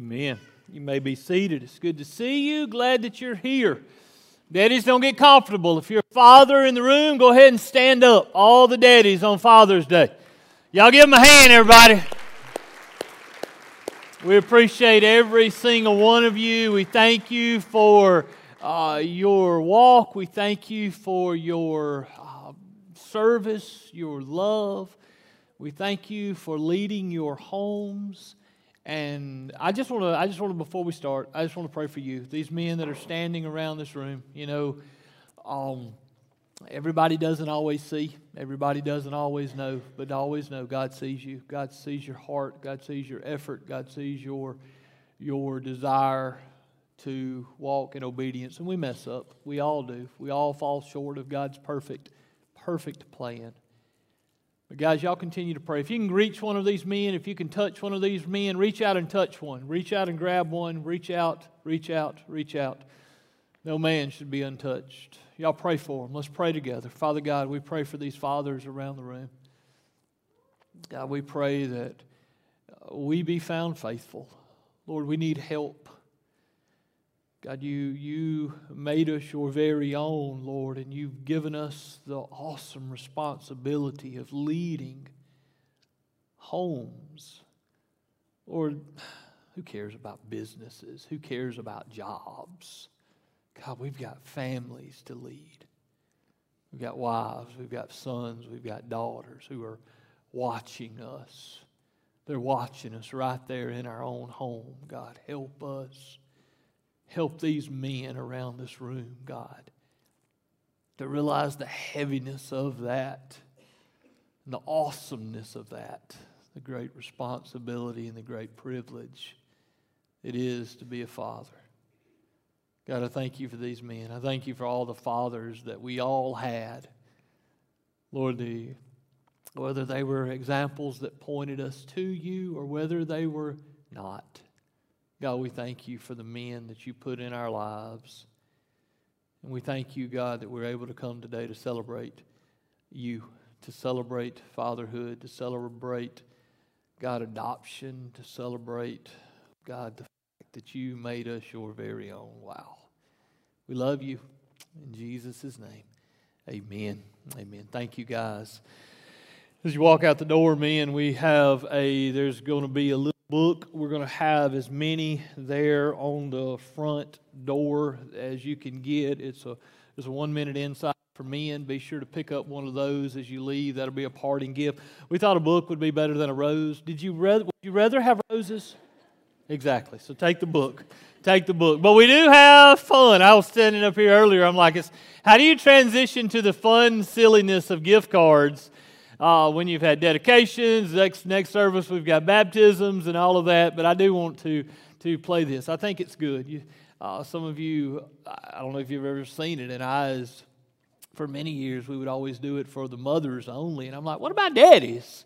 Amen. You may be seated. It's good to see you. Glad that you're here. Daddies, don't get comfortable. If you're a father in the room, go ahead and stand up. All the daddies on Father's Day. Y'all give them a hand, everybody. We appreciate every single one of you. We thank you for uh, your walk. We thank you for your uh, service, your love. We thank you for leading your homes. And I just want to, I just want to, before we start, I just want to pray for you. These men that are standing around this room, you know, um, everybody doesn't always see, everybody doesn't always know, but always know God sees you. God sees your heart. God sees your effort. God sees your, your desire to walk in obedience. And we mess up. We all do. We all fall short of God's perfect, perfect plan. But guys, y'all continue to pray. If you can reach one of these men, if you can touch one of these men, reach out and touch one. Reach out and grab one. Reach out, reach out, reach out. No man should be untouched. Y'all pray for them. Let's pray together. Father God, we pray for these fathers around the room. God, we pray that we be found faithful. Lord, we need help. God, you, you made us your very own, Lord, and you've given us the awesome responsibility of leading homes. Lord, who cares about businesses? Who cares about jobs? God, we've got families to lead. We've got wives, we've got sons, we've got daughters who are watching us. They're watching us right there in our own home. God, help us Help these men around this room, God, to realize the heaviness of that and the awesomeness of that, the great responsibility and the great privilege it is to be a father. God, I thank you for these men. I thank you for all the fathers that we all had. Lord, the, whether they were examples that pointed us to you or whether they were not. God, we thank you for the men that you put in our lives. And we thank you, God, that we're able to come today to celebrate you, to celebrate fatherhood, to celebrate, God, adoption, to celebrate, God, the fact that you made us your very own. Wow. We love you. In Jesus' name, amen. Amen. Thank you, guys. As you walk out the door, men, we have a, there's going to be a little book. We're going to have as many there on the front door as you can get. It's a, it's a one minute insight for men. Be sure to pick up one of those as you leave. That'll be a parting gift. We thought a book would be better than a rose. Did you rather, would you rather have roses? Exactly. So take the book. Take the book. But we do have fun. I was standing up here earlier. I'm like, it's, how do you transition to the fun silliness of gift cards? Uh, when you've had dedications. Next, next service, we've got baptisms and all of that. But I do want to, to play this. I think it's good. You, uh, some of you, I don't know if you've ever seen it, and I, for many years, we would always do it for the mothers only. And I'm like, what about daddies?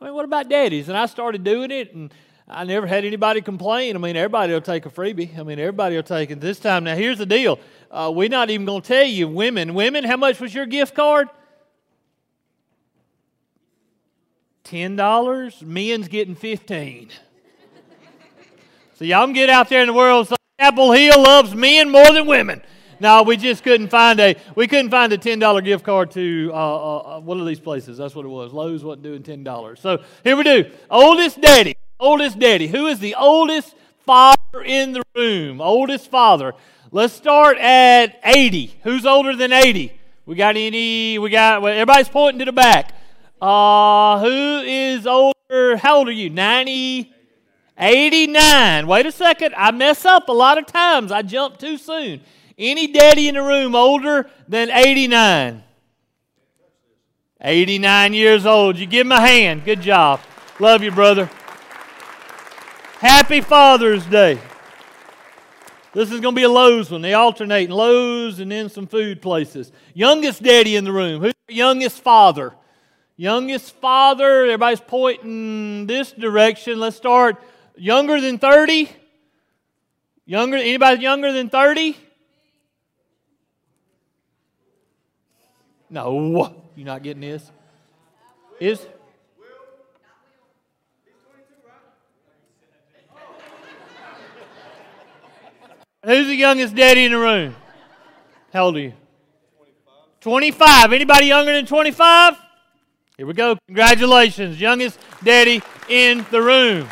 I mean, what about daddies? And I started doing it, and I never had anybody complain. I mean, everybody will take a freebie. I mean, everybody will take it this time. Now, here's the deal. Uh, we're not even going to tell you, women. Women, how much was your gift card? $10, men's getting 15 So y'all can get out there in the world. So Apple Hill loves men more than women. No, we just couldn't find a we couldn't find a ten dollar gift card to uh, uh, uh, one of these places. That's what it was. Lowe's wasn't doing ten dollars. So here we do. Oldest daddy. Oldest daddy. Who is the oldest father in the room? Oldest father. Let's start at eighty. Who's older than eighty? We got any? We got. Well, everybody's pointing to the back. Uh, who is older? How old are you? 90? 89. Wait a second. I mess up a lot of times. I jump too soon. Any daddy in the room older than 89? 89 years old. You give him a hand. Good job. Love you, brother. Happy Father's Day. This is going to be a Lowe's one. They alternate Lowe's and then some food places. Youngest daddy in the room. Who's your youngest father? Youngest father, everybody's pointing this direction. Let's start younger than 30. Younger, anybody younger than 30? No, you're not getting this. Is Who's the youngest daddy in the room? How old are you? 25. Anybody younger than 25? Here we go. Congratulations. Youngest daddy in the room.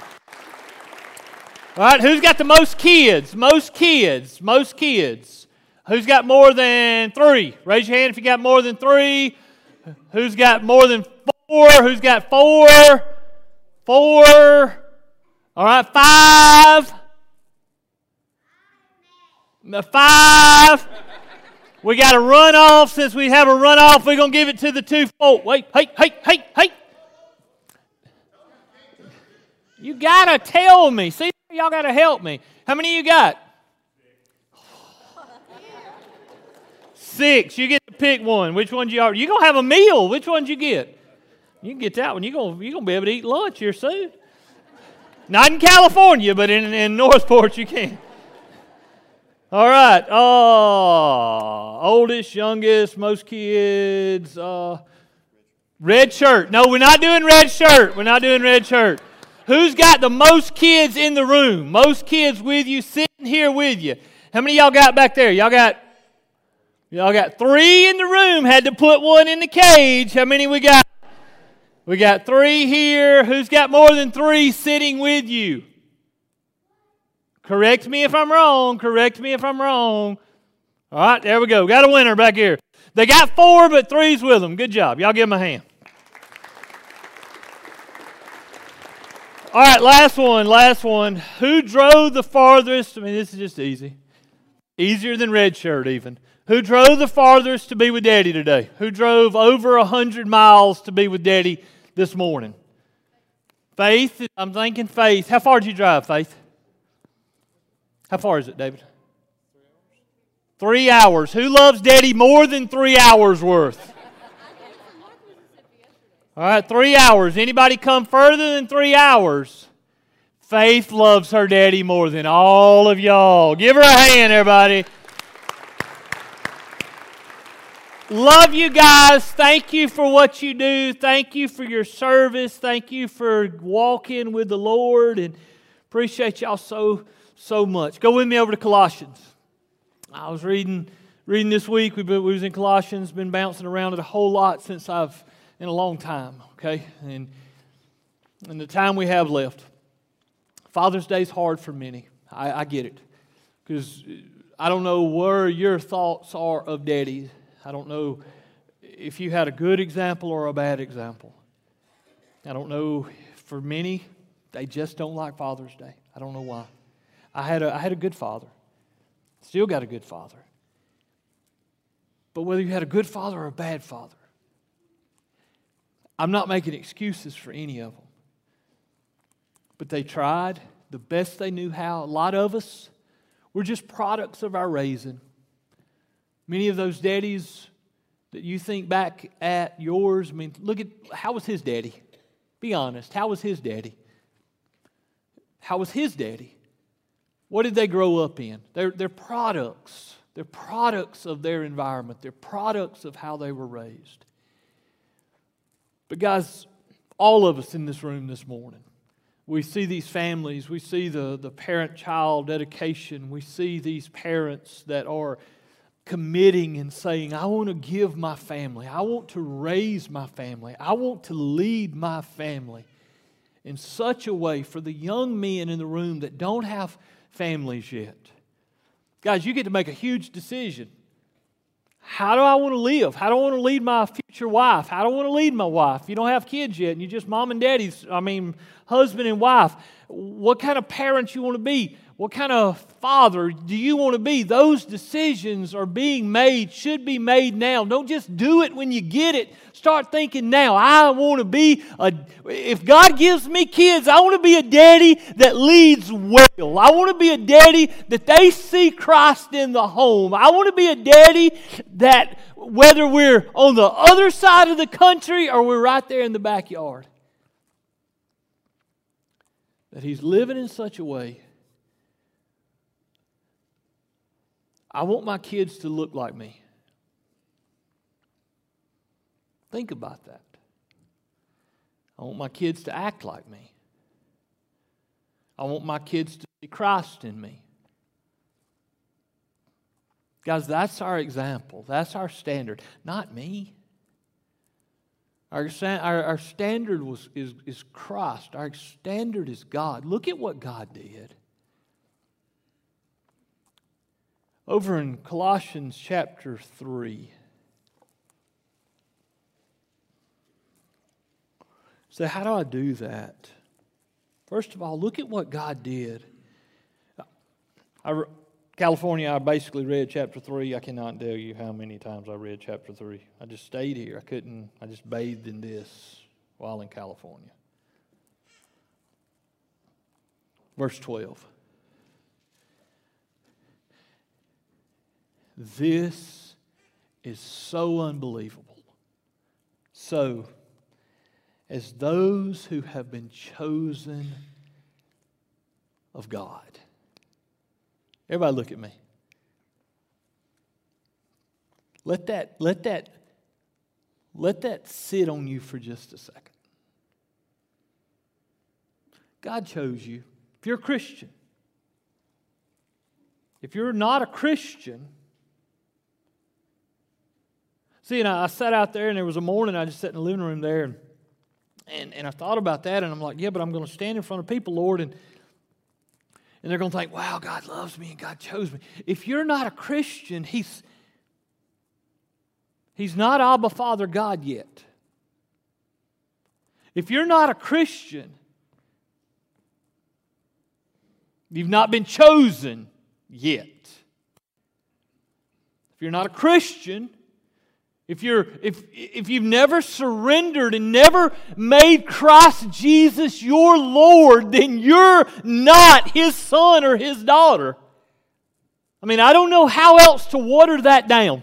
All right, who's got the most kids? Most kids. Most kids. Who's got more than three? Raise your hand if you got more than three. Who's got more than four? Who's got four? Four. All right, five. Five. We got a runoff. Since we have a runoff, we're going to give it to the two folk. Wait, hey, hey, hey, hey. You got to tell me. See, y'all got to help me. How many you got? Six. You get to pick one. Which one you are? You're going to have a meal. Which one you get? You can get that one. You're going you're gonna be able to eat lunch here soon. Not in California, but in, in Northport you can. All right. Oh, oldest, youngest, most kids. Uh, red shirt. No, we're not doing red shirt. We're not doing red shirt. Who's got the most kids in the room? Most kids with you, sitting here with you. How many y'all got back there? Y'all got y'all got three in the room. Had to put one in the cage. How many we got? We got three here. Who's got more than three sitting with you? Correct me if I'm wrong. Correct me if I'm wrong. All right, there we go. Got a winner back here. They got four, but three's with them. Good job. Y'all give them a hand. All right, last one, last one. Who drove the farthest? I mean, this is just easy. Easier than red shirt, even. Who drove the farthest to be with Daddy today? Who drove over a 100 miles to be with Daddy this morning? Faith, I'm thinking Faith. How far did you drive, Faith? How far is it, David? Three hours. Who loves Daddy more than three hours worth? All right, three hours. Anybody come further than three hours? Faith loves her daddy more than all of y'all. Give her a hand, everybody. Love you guys. Thank you for what you do. Thank you for your service. Thank you for walking with the Lord and appreciate y'all so so much. Go with me over to Colossians. I was reading reading this week. We, we was in Colossians. Been bouncing around it a whole lot since I've in a long time. Okay, and and the time we have left. Father's Day is hard for many. I, I get it because I don't know where your thoughts are of daddies I don't know if you had a good example or a bad example. I don't know. For many, they just don't like Father's Day. I don't know why. I had a, I had a good father, still got a good father. But whether you had a good father or a bad father, I'm not making excuses for any of them. But they tried the best they knew how. A lot of us, we're just products of our raising. Many of those daddies that you think back at yours, I mean, look at how was his daddy? Be honest. How was his daddy? How was his daddy? What did they grow up in? They're, they're products. They're products of their environment. They're products of how they were raised. But, guys, all of us in this room this morning, we see these families, we see the, the parent child dedication, we see these parents that are committing and saying, I want to give my family, I want to raise my family, I want to lead my family in such a way for the young men in the room that don't have families yet. Guys, you get to make a huge decision. How do I want to live? How do I want to lead my future wife? How do I want to lead my wife? You don't have kids yet, and you're just mom and daddy's, I mean, husband and wife. What kind of parents you want to be? What kind of father do you want to be? Those decisions are being made, should be made now. Don't just do it when you get it. Start thinking now. I want to be a, if God gives me kids, I want to be a daddy that leads well. I want to be a daddy that they see Christ in the home. I want to be a daddy that, whether we're on the other side of the country or we're right there in the backyard, that he's living in such a way I want my kids to look like me. Think about that. I want my kids to act like me. I want my kids to see Christ in me. Guys, that's our example. That's our standard. Not me. Our, our, our standard was, is, is Christ. Our standard is God. Look at what God did. Over in Colossians chapter 3. So, how do I do that? First of all, look at what God did. I, California, I basically read chapter 3. I cannot tell you how many times I read chapter 3. I just stayed here. I couldn't, I just bathed in this while in California. Verse 12. This is so unbelievable. So, as those who have been chosen of God, Everybody look at me. Let that, let that, let that sit on you for just a second. God chose you. If you're a Christian, if you're not a Christian, see, and I, I sat out there and there was a morning I just sat in the living room there and, and, and I thought about that and I'm like, yeah, but I'm going to stand in front of people, Lord, and and they're going to think, wow, God loves me and God chose me. If you're not a Christian, He's, he's not Abba Father God yet. If you're not a Christian, you've not been chosen yet. If you're not a Christian, if, you're, if, if you've never surrendered and never made Christ Jesus your Lord, then you're not his son or his daughter. I mean, I don't know how else to water that down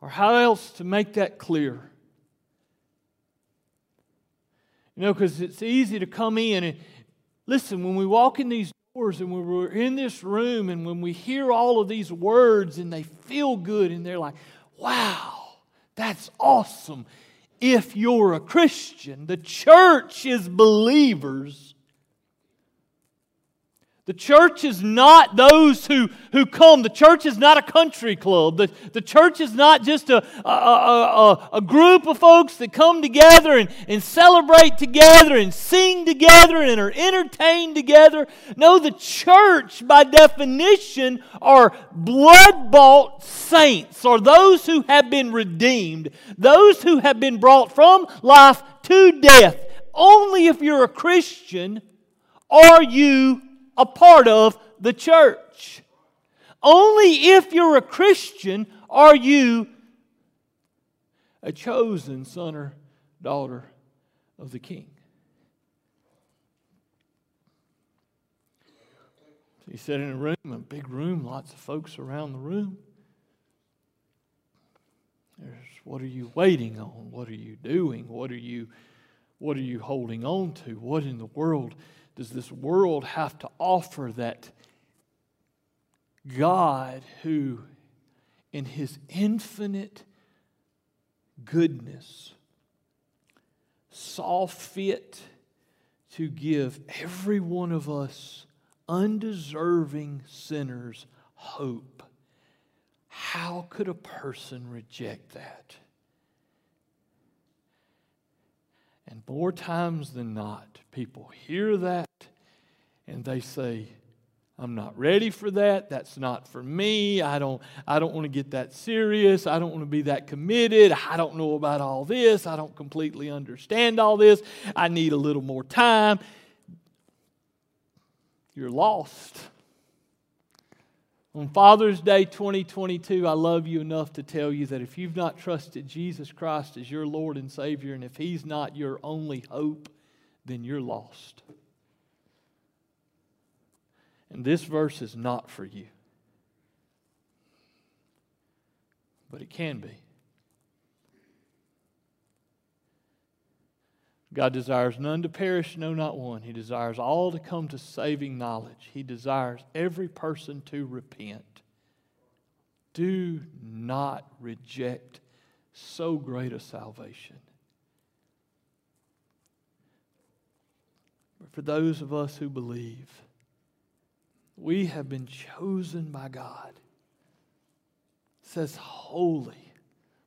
or how else to make that clear. You know, because it's easy to come in and listen, when we walk in these doors and when we're in this room and when we hear all of these words and they feel good and they're like, Wow, that's awesome. If you're a Christian, the church is believers the church is not those who, who come. The church is not a country club. The, the church is not just a, a, a, a, group of folks that come together and, and celebrate together and sing together and are entertained together. No, the church, by definition, are blood bought saints, or those who have been redeemed, those who have been brought from life to death. Only if you're a Christian are you a part of the church. Only if you're a Christian are you a chosen son or daughter of the king. So he sat in a room, a big room, lots of folks around the room. There's what are you waiting on? What are you doing? What are you what are you holding on to? What in the world does this world have to offer that God, who in his infinite goodness saw fit to give every one of us undeserving sinners hope. How could a person reject that? And more times than not, people hear that and they say, I'm not ready for that. That's not for me. I don't, I don't want to get that serious. I don't want to be that committed. I don't know about all this. I don't completely understand all this. I need a little more time. You're lost. On Father's Day 2022, I love you enough to tell you that if you've not trusted Jesus Christ as your Lord and Savior, and if He's not your only hope, then you're lost. And this verse is not for you, but it can be. God desires none to perish, no, not one. He desires all to come to saving knowledge. He desires every person to repent. Do not reject so great a salvation. But for those of us who believe, we have been chosen by God. says holy.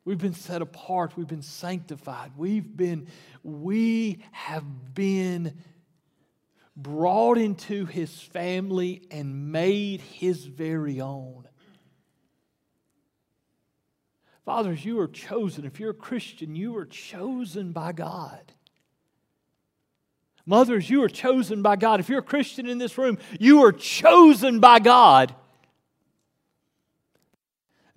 We've been set apart. We've been sanctified. We've been, we have been brought into his family and made his very own. Fathers, you are chosen. If you're a Christian, you are chosen by God. Mothers, you are chosen by God. If you're a Christian in this room, you are chosen by God.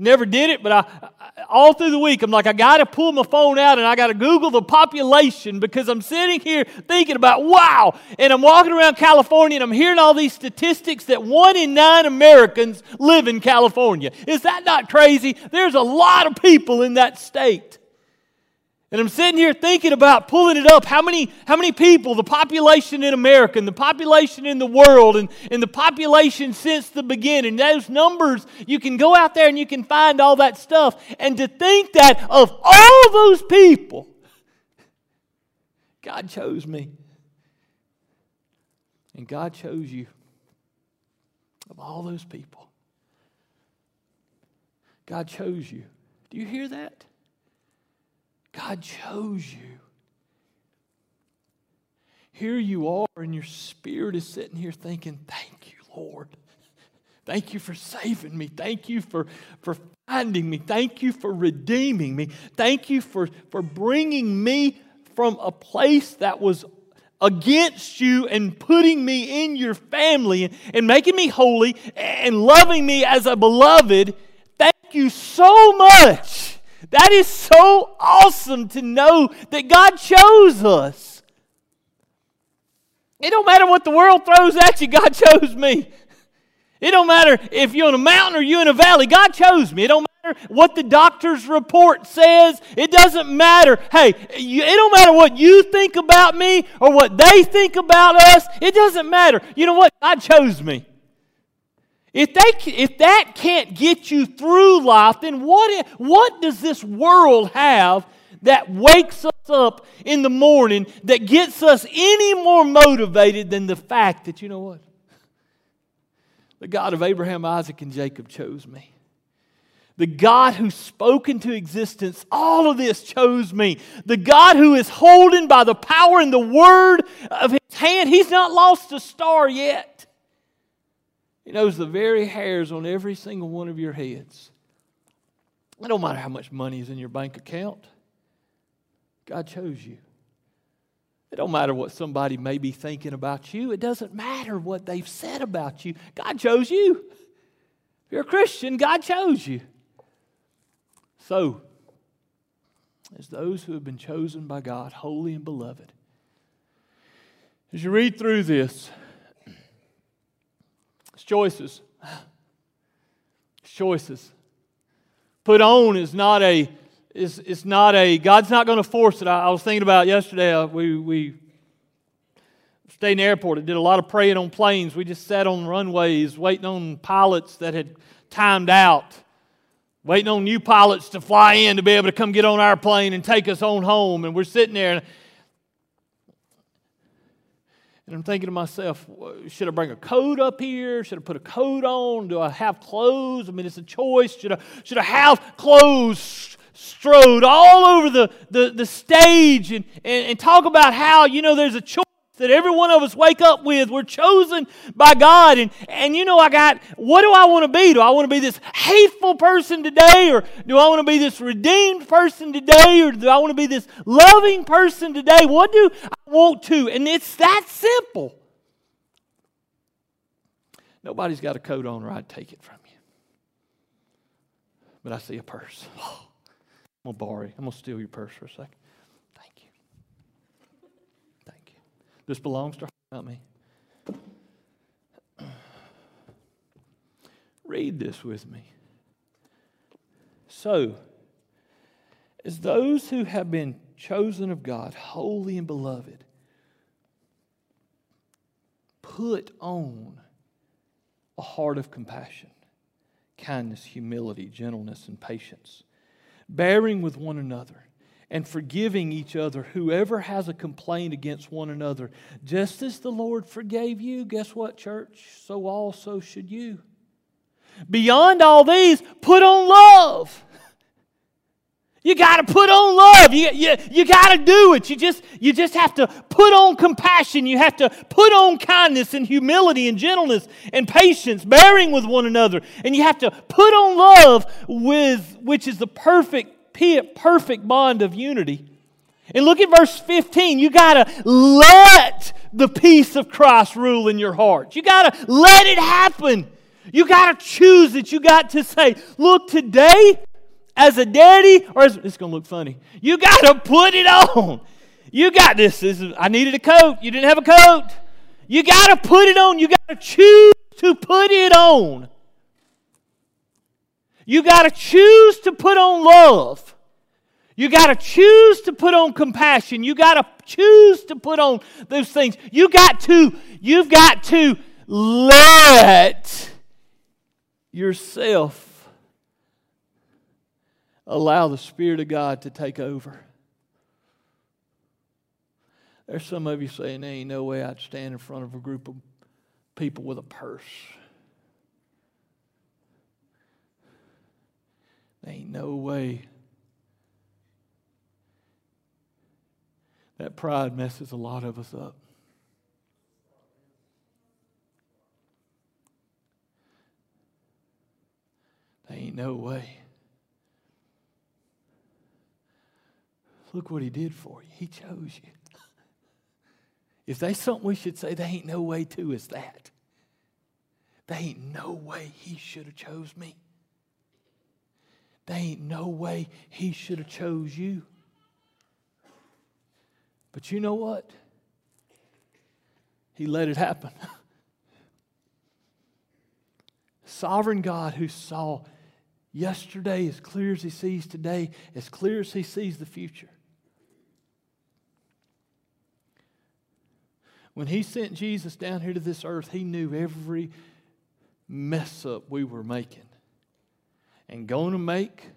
Never did it, but I, all through the week, I'm like, I got to pull my phone out and I got to Google the population because I'm sitting here thinking about, wow. And I'm walking around California and I'm hearing all these statistics that one in nine Americans live in California. Is that not crazy? There's a lot of people in that state. And I'm sitting here thinking about pulling it up. How many, how many people, the population in America and the population in the world and, and the population since the beginning, those numbers, you can go out there and you can find all that stuff. And to think that of all those people, God chose me. And God chose you. Of all those people, God chose you. Do you hear that? God chose you. Here you are, and your spirit is sitting here thinking, Thank you, Lord. Thank you for saving me. Thank you for, for finding me. Thank you for redeeming me. Thank you for, for bringing me from a place that was against you and putting me in your family and, and making me holy and loving me as a beloved. Thank you so much. That is so awesome to know that God chose us. It don't matter what the world throws at you, God chose me. It don't matter if you're on a mountain or you're in a valley, God chose me. It don't matter what the doctor's report says. It doesn't matter. Hey, it don't matter what you think about me or what they think about us. It doesn't matter. You know what? God chose me. If, they, if that can't get you through life, then what, what does this world have that wakes us up in the morning that gets us any more motivated than the fact that, you know what? The God of Abraham, Isaac, and Jacob chose me. The God who spoke into existence, all of this chose me. The God who is holding by the power and the word of his hand, he's not lost a star yet. He knows the very hairs on every single one of your heads. It don't matter how much money is in your bank account. God chose you. It don't matter what somebody may be thinking about you. It doesn't matter what they've said about you. God chose you. If you're a Christian, God chose you. So, as those who have been chosen by God, holy and beloved, as you read through this, choices. It's choices. Put on is not a is it's not a God's not going to force it. I, I, was thinking about yesterday. Uh, we we stayed in the airport. I did a lot of praying on planes. We just sat on runways waiting on pilots that had timed out, waiting on new pilots to fly in to be able to come get on our plane and take us on home. And we're sitting there. And and I'm thinking to myself, should I bring a coat up here? Should I put a coat on? Do I have clothes? I mean, it's a choice. Should I, should I have clothes strode all over the, the, the stage and, and, and talk about how, you know, there's a choice that every one of us wake up with. We're chosen by God. And, and you know, I got, what do I want to be? Do I want to be this hateful person today? Or do I want to be this redeemed person today? Or do I want to be this loving person today? What do I want to? And it's that simple. Nobody's got a coat on or I'd take it from you. But I see a purse. I'm going to borrow it. I'm going to steal your purse for a second. This belongs to her, not me. Read this with me. So, as those who have been chosen of God, holy and beloved, put on a heart of compassion, kindness, humility, gentleness, and patience, bearing with one another and forgiving each other, whoever has a complaint against one another. Just as the Lord forgave you, guess what, church? So also should you. Beyond all these, put on love. You got to put on love. You, you, you got to do it. You just, you just have to put on compassion. You have to put on kindness and humility and gentleness and patience, bearing with one another. And you have to put on love, with, which is the perfect, perfect bond of unity. And look at verse 15. You got to let the peace of Christ rule in your heart. You got to let it happen. You got to choose it. You got to say, look, today as a daddy, or as, it's going to look funny. You got to put it on. You got this. this is, I needed a coat. You didn't have a coat. You got to put it on. You got to choose to put it on. You got to choose to put on love. You got to choose to put on compassion. You got to choose to put on those things. You got to you've got to let yourself allow the Spirit of God to take over. There's some of you saying, there ain't no way I'd stand in front of a group of people with a purse. There ain't no way. That pride messes a lot of us up. There ain't no way. Look what he did for you. He chose you. If there's something we should say, there ain't no way to is that. There ain't no way he should have chose me. There ain't no way he should have chose you. But you know what? He let it happen. Sovereign God who saw yesterday as clear as he sees today, as clear as he sees the future. When he sent Jesus down here to this earth, he knew every mess up we were making and going to make.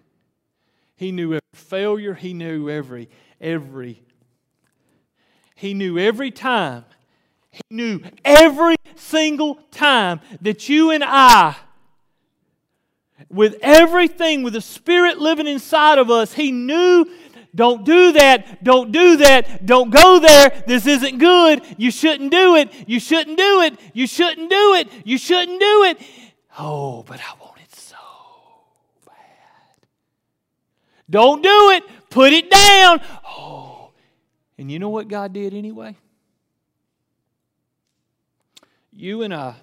He knew every failure. He knew every, every, he knew every time. He knew every single time that you and I, with everything, with the Spirit living inside of us, He knew don't do that. Don't do that. Don't go there. This isn't good. You shouldn't do it. You shouldn't do it. You shouldn't do it. You shouldn't do it. Oh, but I want it so bad. Don't do it. Put it down. Oh. And you know what God did anyway? You and I,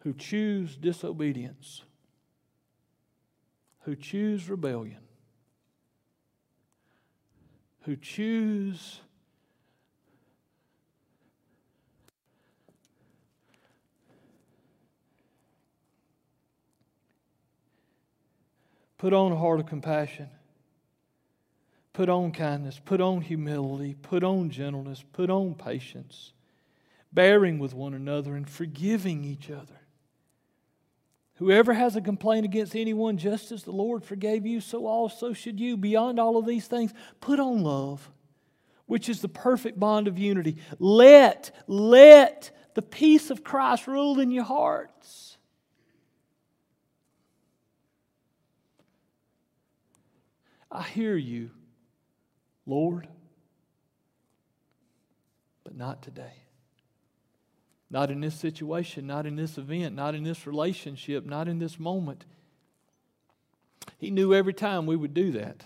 who choose disobedience, who choose rebellion, who choose put on a heart of compassion, put on kindness, put on humility, put on gentleness, put on patience, bearing with one another and forgiving each other. Whoever has a complaint against anyone, just as the Lord forgave you, so also should you. Beyond all of these things, put on love, which is the perfect bond of unity. Let, let the peace of Christ rule in your hearts. I hear you, Lord, but not today. Not in this situation, not in this event, not in this relationship, not in this moment. He knew every time we would do that.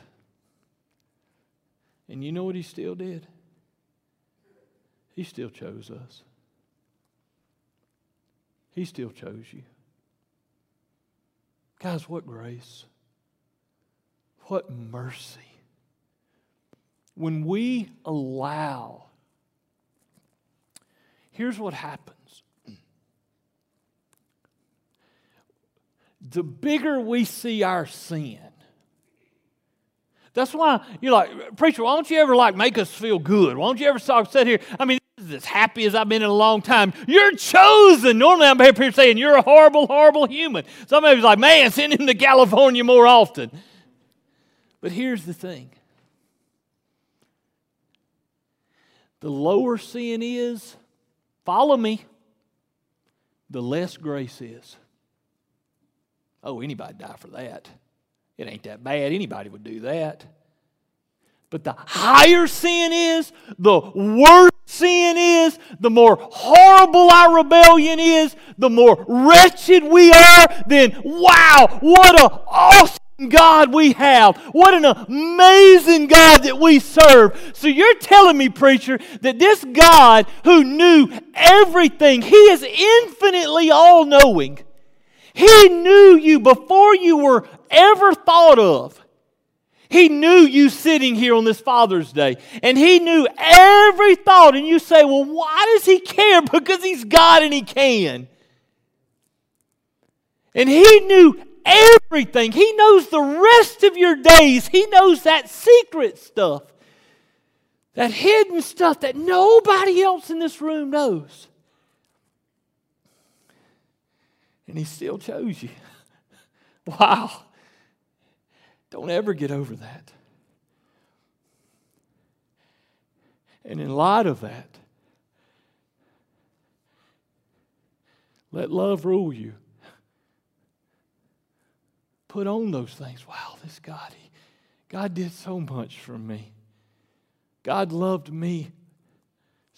And you know what he still did? He still chose us. He still chose you. Guys, what grace. What mercy. When we allow, here's what happens the bigger we see our sin. That's why you're like, preacher, why don't you ever like make us feel good? Why don't you ever stop, sit here? I mean, as happy as I've been in a long time. You're chosen. Normally I'm here saying you're a horrible, horrible human. Somebody's like, man, send him to California more often. But here's the thing. The lower sin is, follow me. the less grace is. Oh, anybody die for that. It ain't that bad. Anybody would do that. But the higher sin is, the worse sin is, the more horrible our rebellion is, the more wretched we are, then wow, what an awesome God we have. What an amazing God that we serve. So you're telling me, preacher, that this God who knew everything, He is infinitely all knowing. He knew you before you were ever thought of. He knew you sitting here on this Father's Day, and He knew every thought. And you say, Well, why does He care? Because He's God and He can. And He knew everything. He knows the rest of your days. He knows that secret stuff, that hidden stuff that nobody else in this room knows. And He still chose you. wow. Don't ever get over that. And in light of that, let love rule you. Put on those things. Wow, this God, he, God did so much for me. God loved me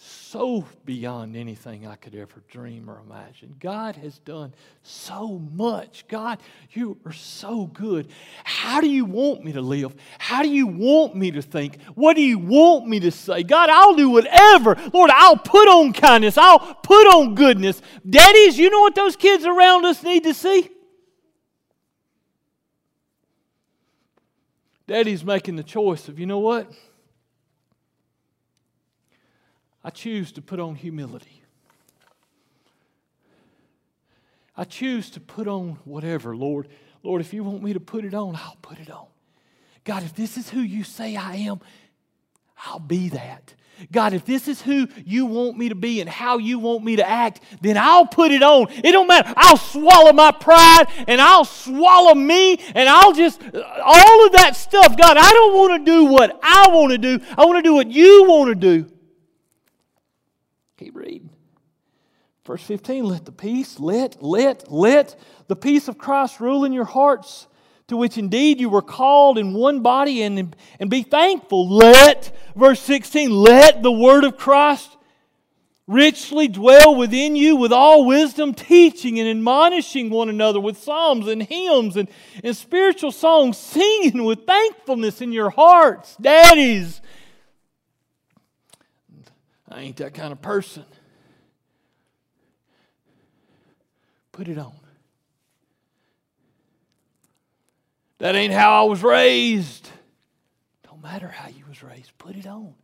so beyond anything I could ever dream or imagine. God has done so much. God, you are so good. How do you want me to live? How do you want me to think? What do you want me to say? God, I'll do whatever. Lord, I'll put on kindness. I'll put on goodness. Daddies, you know what those kids around us need to see? Daddy's making the choice of, you know what? I choose to put on humility. I choose to put on whatever, Lord. Lord, if you want me to put it on, I'll put it on. God, if this is who you say I am, I'll be that. God, if this is who you want me to be and how you want me to act, then I'll put it on. It don't matter. I'll swallow my pride and I'll swallow me and I'll just, all of that stuff. God, I don't want to do what I want to do. I want to do what you want to do. Keep reading. Verse 15 let the peace, let, let, let the peace of Christ rule in your hearts, to which indeed you were called in one body, and, and be thankful. Let, verse 16, let the word of Christ richly dwell within you with all wisdom, teaching and admonishing one another with psalms and hymns and, and spiritual songs, singing with thankfulness in your hearts. Daddies, I ain't that kind of person. Put it on. That ain't how I was raised. Don't matter how you was raised. Put it on.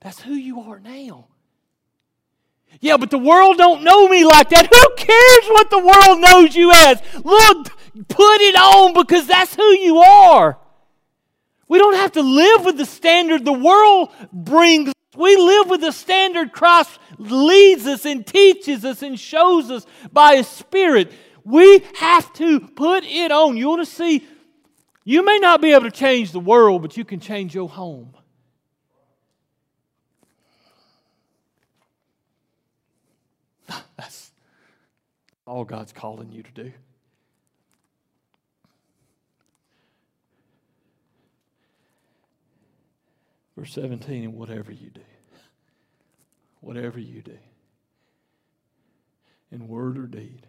That's who you are now. Yeah, but the world don't know me like that. Who cares what the world knows you as? Look, put it on because that's who you are. We don't have to live with the standard the world brings we live with the standard Christ leads us and teaches us and shows us by His Spirit. We have to put it on. You want to see, you may not be able to change the world, but you can change your home. That's all God's calling you to do. Verse 17, and whatever you do, whatever you do, in word or deed,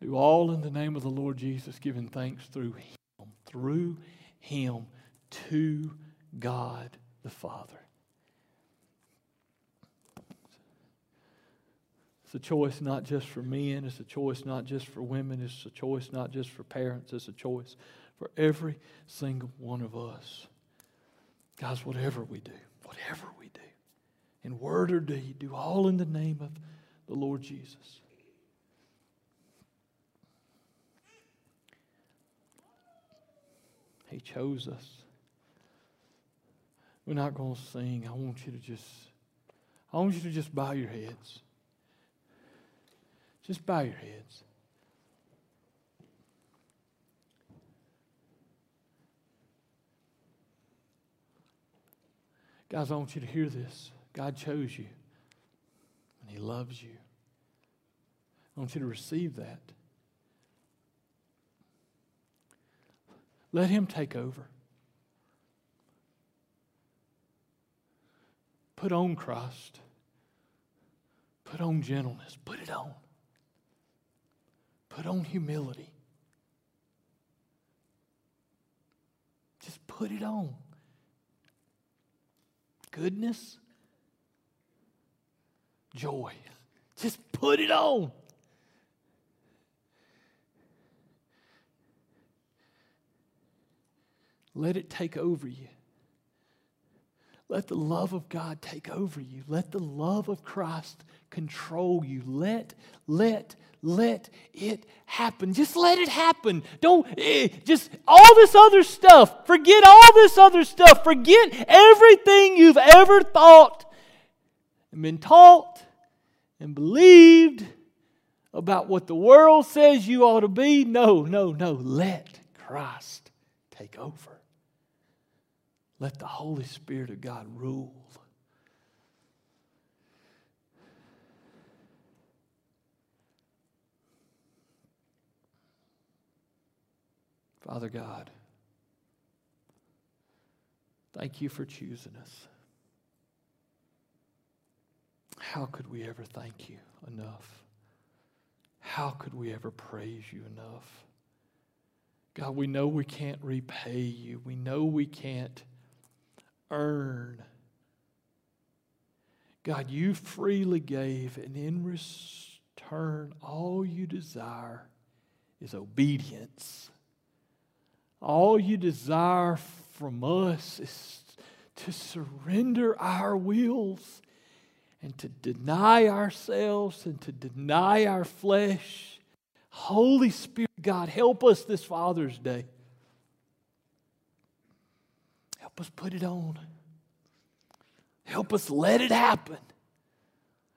do all in the name of the Lord Jesus, giving thanks through Him, through Him to God the Father. It's a choice not just for men, it's a choice not just for women, it's a choice not just for parents, it's a choice for every single one of us. Guys, whatever we do, whatever we do, in word or deed, do all in the name of the Lord Jesus. He chose us. We're not going to sing. I want you to just, I want you to just bow your heads. Just bow your heads. Guys, I want you to hear this. God chose you, and He loves you. I want you to receive that. Let Him take over. Put on Christ. Put on gentleness. Put it on. Put on humility. Just put it on. Goodness, joy. Just put it on. Let it take over you. Let the love of God take over you. Let the love of Christ control you. Let, let, let it happen. Just let it happen. Don't eh, just all this other stuff. Forget all this other stuff. Forget everything you've ever thought and been taught and believed about what the world says you ought to be. No, no, no. Let Christ take over. Let the Holy Spirit of God rule. Father God, thank you for choosing us. How could we ever thank you enough? How could we ever praise you enough? God, we know we can't repay you. We know we can't earn. God, you freely gave, and in return, all you desire is obedience. All you desire from us is to surrender our wills and to deny ourselves and to deny our flesh. Holy Spirit, God, help us this Father's Day. Help us put it on. Help us let it happen.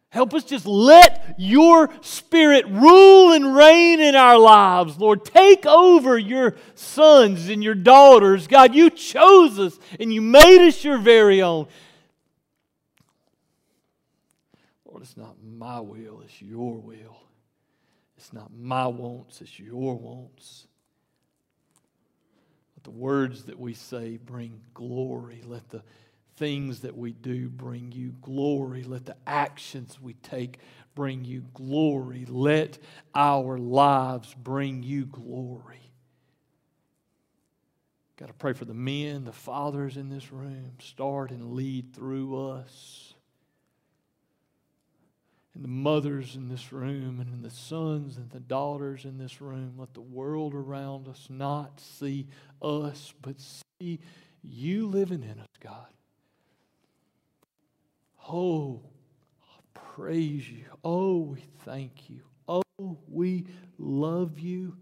Help us just let your spirit rule and reign in our lives, Lord. Take over your sons and your daughters. God, you chose us and you made us your very own. Lord, it's not my will, it's your will. It's not my wants, it's your wants. Let the words that we say bring glory. Let the things that we do bring you glory. Let the actions we take bring you glory. Let our lives bring you glory. Got to pray for the men, the fathers in this room. Start and lead through us and the mothers in this room and the sons and the daughters in this room. Let the world around us not see us, but see you living in us, God. Oh, praise you. Oh, we thank you. Oh, we love you.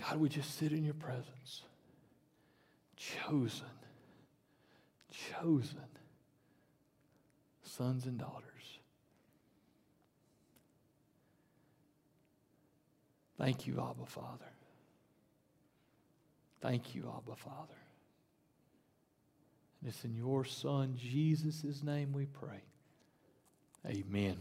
God, we just sit in your presence. Chosen. Chosen sons and daughters. Thank you, Abba Father. Thank you, Abba Father. And it's in your Son, Jesus' name, we pray. Amen.